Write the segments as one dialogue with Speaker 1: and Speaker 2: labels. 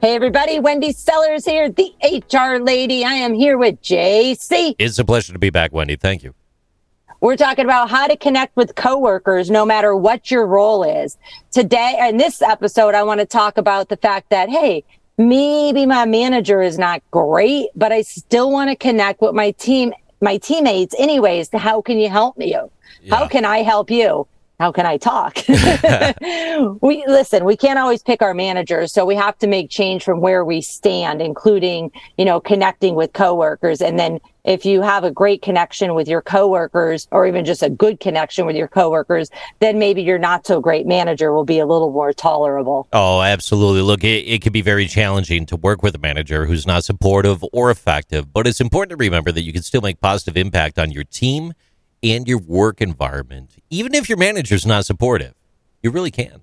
Speaker 1: Hey, everybody. Wendy Sellers here, the HR lady. I am here with JC.
Speaker 2: It's a pleasure to be back, Wendy. Thank you.
Speaker 1: We're talking about how to connect with coworkers no matter what your role is. Today, in this episode, I want to talk about the fact that, hey, maybe my manager is not great, but I still want to connect with my team, my teammates anyways. How can you help me? Yeah. How can I help you? How can I talk? we listen, we can't always pick our managers. So we have to make change from where we stand, including, you know, connecting with coworkers. And then if you have a great connection with your coworkers or even just a good connection with your coworkers, then maybe your not so great manager will be a little more tolerable.
Speaker 2: Oh, absolutely. Look, it, it can be very challenging to work with a manager who's not supportive or effective, but it's important to remember that you can still make positive impact on your team and your work environment, even if your manager's not supportive. You really can.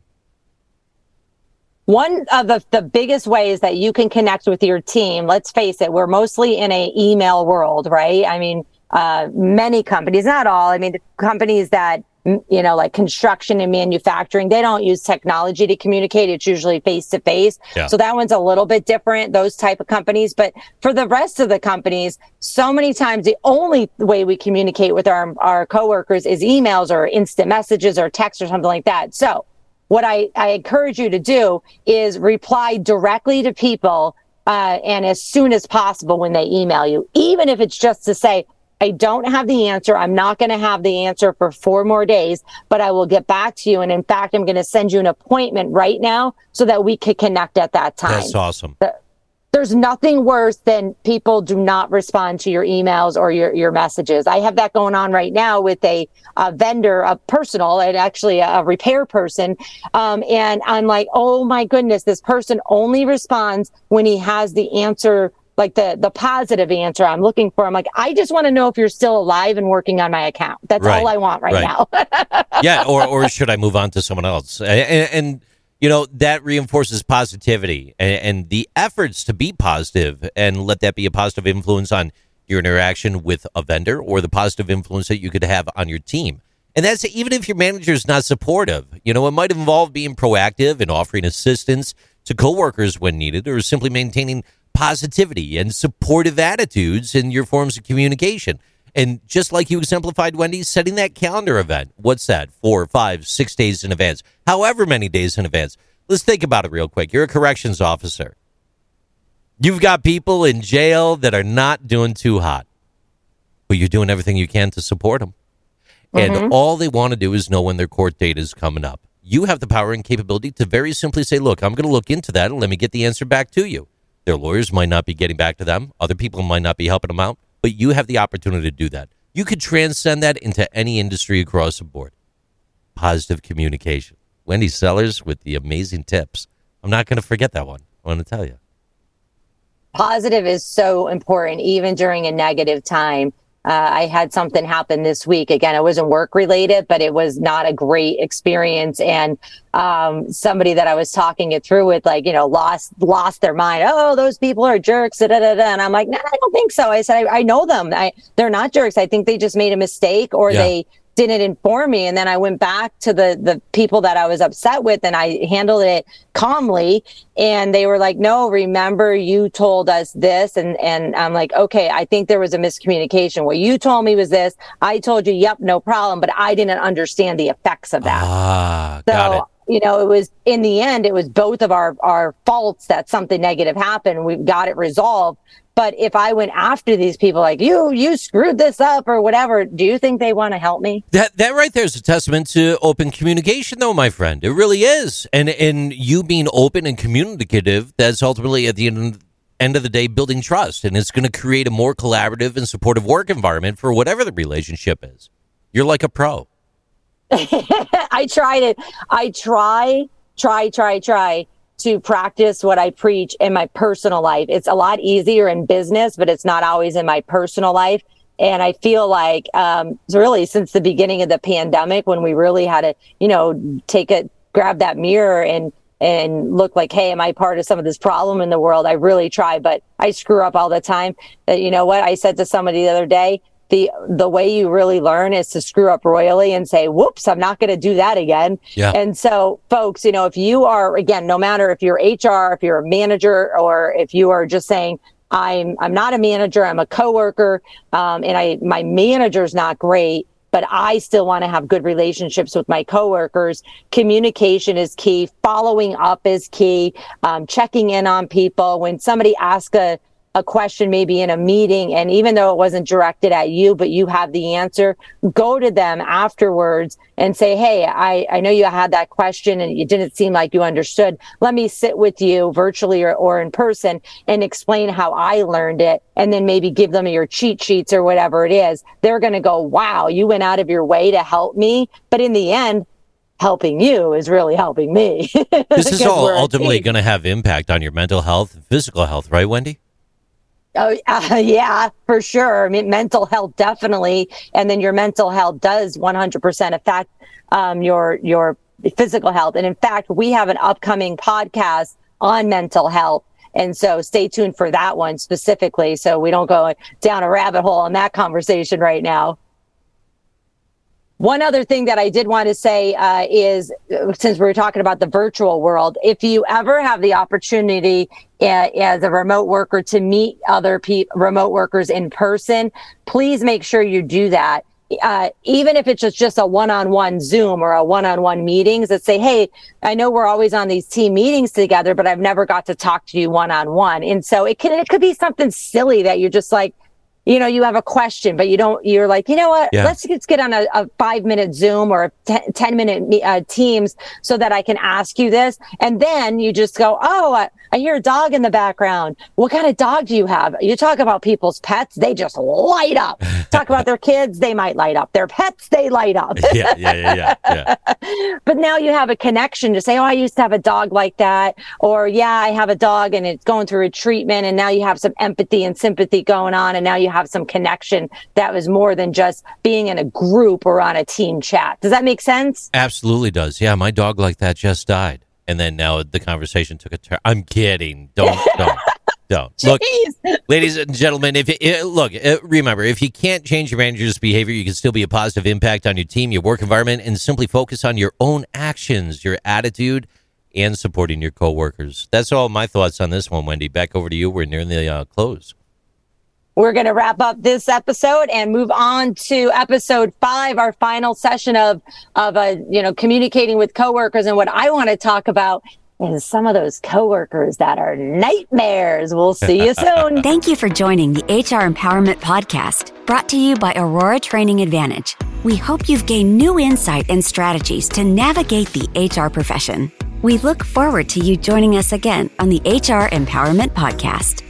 Speaker 1: One of the, the biggest ways that you can connect with your team, let's face it, we're mostly in a email world, right? I mean, uh, many companies, not all, I mean, the companies that you know, like construction and manufacturing, they don't use technology to communicate. It's usually face to face. So that one's a little bit different, those type of companies. But for the rest of the companies, so many times the only way we communicate with our, our coworkers is emails or instant messages or text or something like that. So what I, I encourage you to do is reply directly to people uh, and as soon as possible when they email you, even if it's just to say, I don't have the answer. I'm not going to have the answer for four more days, but I will get back to you. And in fact, I'm going to send you an appointment right now so that we could connect at that time.
Speaker 2: That's awesome.
Speaker 1: There's nothing worse than people do not respond to your emails or your, your messages. I have that going on right now with a, a vendor, a personal, and actually a, a repair person. Um, and I'm like, oh my goodness, this person only responds when he has the answer like the the positive answer I'm looking for. I'm like, I just want to know if you're still alive and working on my account. That's right. all I want right, right.
Speaker 2: now. yeah, or or should I move on to someone else? And, and you know that reinforces positivity and, and, the efforts to be positive and let that be a positive influence on your interaction with a vendor or the positive influence that you could have on your team. And that's even if your manager is not supportive. You know, it might involve being proactive and offering assistance to coworkers when needed or simply maintaining positivity and supportive attitudes in your forms of communication. And just like you exemplified, Wendy, setting that calendar event. What's that? Four, five, six days in advance, however many days in advance. Let's think about it real quick. You're a corrections officer. You've got people in jail that are not doing too hot, but you're doing everything you can to support them. Mm-hmm. And all they want to do is know when their court date is coming up. You have the power and capability to very simply say, look, I'm going to look into that and let me get the answer back to you. Their lawyers might not be getting back to them. Other people might not be helping them out, but you have the opportunity to do that. You could transcend that into any industry across the board. Positive communication. Wendy Sellers with the amazing tips. I'm not going to forget that one. I want to tell you.
Speaker 1: Positive is so important, even during a negative time. Uh, I had something happen this week. Again, it wasn't work related, but it was not a great experience. And um, somebody that I was talking it through with, like, you know, lost lost their mind. Oh, those people are jerks. Da, da, da, And I'm like, no, nah, I don't think so. I said, I, I know them. I, they're not jerks. I think they just made a mistake or yeah. they didn't inform me. And then I went back to the the people that I was upset with and I handled it calmly. And they were like, no, remember you told us this. And and I'm like, okay, I think there was a miscommunication. What you told me was this. I told you, yep, no problem. But I didn't understand the effects of that.
Speaker 2: Ah, so, got it
Speaker 1: you know, it was in the end, it was both of our, our faults that something negative happened. We got it resolved. But if I went after these people like you, you screwed this up or whatever, do you think they want to help me?
Speaker 2: That that right there is a testament to open communication, though, my friend. It really is, and and you being open and communicative. That's ultimately at the end end of the day building trust, and it's going to create a more collaborative and supportive work environment for whatever the relationship is. You're like a pro.
Speaker 1: I tried it. I try, try, try, try to practice what I preach in my personal life. It's a lot easier in business, but it's not always in my personal life. and I feel like um, really since the beginning of the pandemic, when we really had to, you know, take a grab that mirror and and look like, hey, am I part of some of this problem in the world? I really try, but I screw up all the time. That you know what I said to somebody the other day. The the way you really learn is to screw up royally and say, "Whoops, I'm not going to do that again."
Speaker 2: Yeah.
Speaker 1: And so, folks, you know, if you are again, no matter if you're HR, if you're a manager, or if you are just saying, I'm I'm not a manager. I'm a coworker, um, and I my manager's not great, but I still want to have good relationships with my coworkers. Communication is key. Following up is key. Um, checking in on people when somebody asks a a question maybe in a meeting and even though it wasn't directed at you but you have the answer go to them afterwards and say hey i, I know you had that question and it didn't seem like you understood. Let me sit with you virtually or, or in person and explain how i learned it and then maybe give them your cheat sheets or whatever it is. They're going to go wow you went out of your way to help me. But in the end helping you is really helping me.
Speaker 2: This is all ultimately going to have impact on your mental health and physical health right wendy
Speaker 1: Oh, uh, yeah, for sure. I mean, mental health definitely, and then your mental health does 100% affect um, your your physical health. And in fact, we have an upcoming podcast on mental health. And so stay tuned for that one specifically so we don't go down a rabbit hole in that conversation right now. One other thing that I did want to say uh, is, since we are talking about the virtual world, if you ever have the opportunity uh, as a remote worker to meet other pe- remote workers in person, please make sure you do that. Uh, even if it's just, just a one-on-one Zoom or a one-on-one meetings that say, Hey, I know we're always on these team meetings together, but I've never got to talk to you one-on-one. And so it can, it could be something silly that you're just like, you know, you have a question, but you don't, you're like, you know what, yeah. let's just get on a, a, five minute Zoom or a 10 minute uh, Teams so that I can ask you this. And then you just go, oh, I, I hear a dog in the background. What kind of dog do you have? You talk about people's pets, they just light up. talk about their kids, they might light up. Their pets, they light up.
Speaker 2: yeah, yeah, yeah, yeah.
Speaker 1: yeah. but now you have a connection to say, oh, I used to have a dog like that. Or yeah, I have a dog and it's going through a treatment. And now you have some empathy and sympathy going on. And now you have some connection that was more than just being in a group or on a team chat. Does that make sense?
Speaker 2: Absolutely does. Yeah, my dog like that just died. And then now the conversation took a turn. I'm kidding. Don't, don't. Don't look, ladies and gentlemen. If it, look, uh, remember, if you can't change your manager's behavior, you can still be a positive impact on your team, your work environment, and simply focus on your own actions, your attitude, and supporting your coworkers. That's all my thoughts on this one, Wendy. Back over to you. We're nearing the uh, close
Speaker 1: we're going to wrap up this episode and move on to episode five, our final session of of uh, you know communicating with coworkers. And what I want to talk about is some of those coworkers that are nightmares. We'll see you soon.
Speaker 3: Thank you for joining the HR Empowerment Podcast, brought to you by Aurora Training Advantage. We hope you've gained new insight and strategies to navigate the HR profession. We look forward to you joining us again on the HR Empowerment Podcast.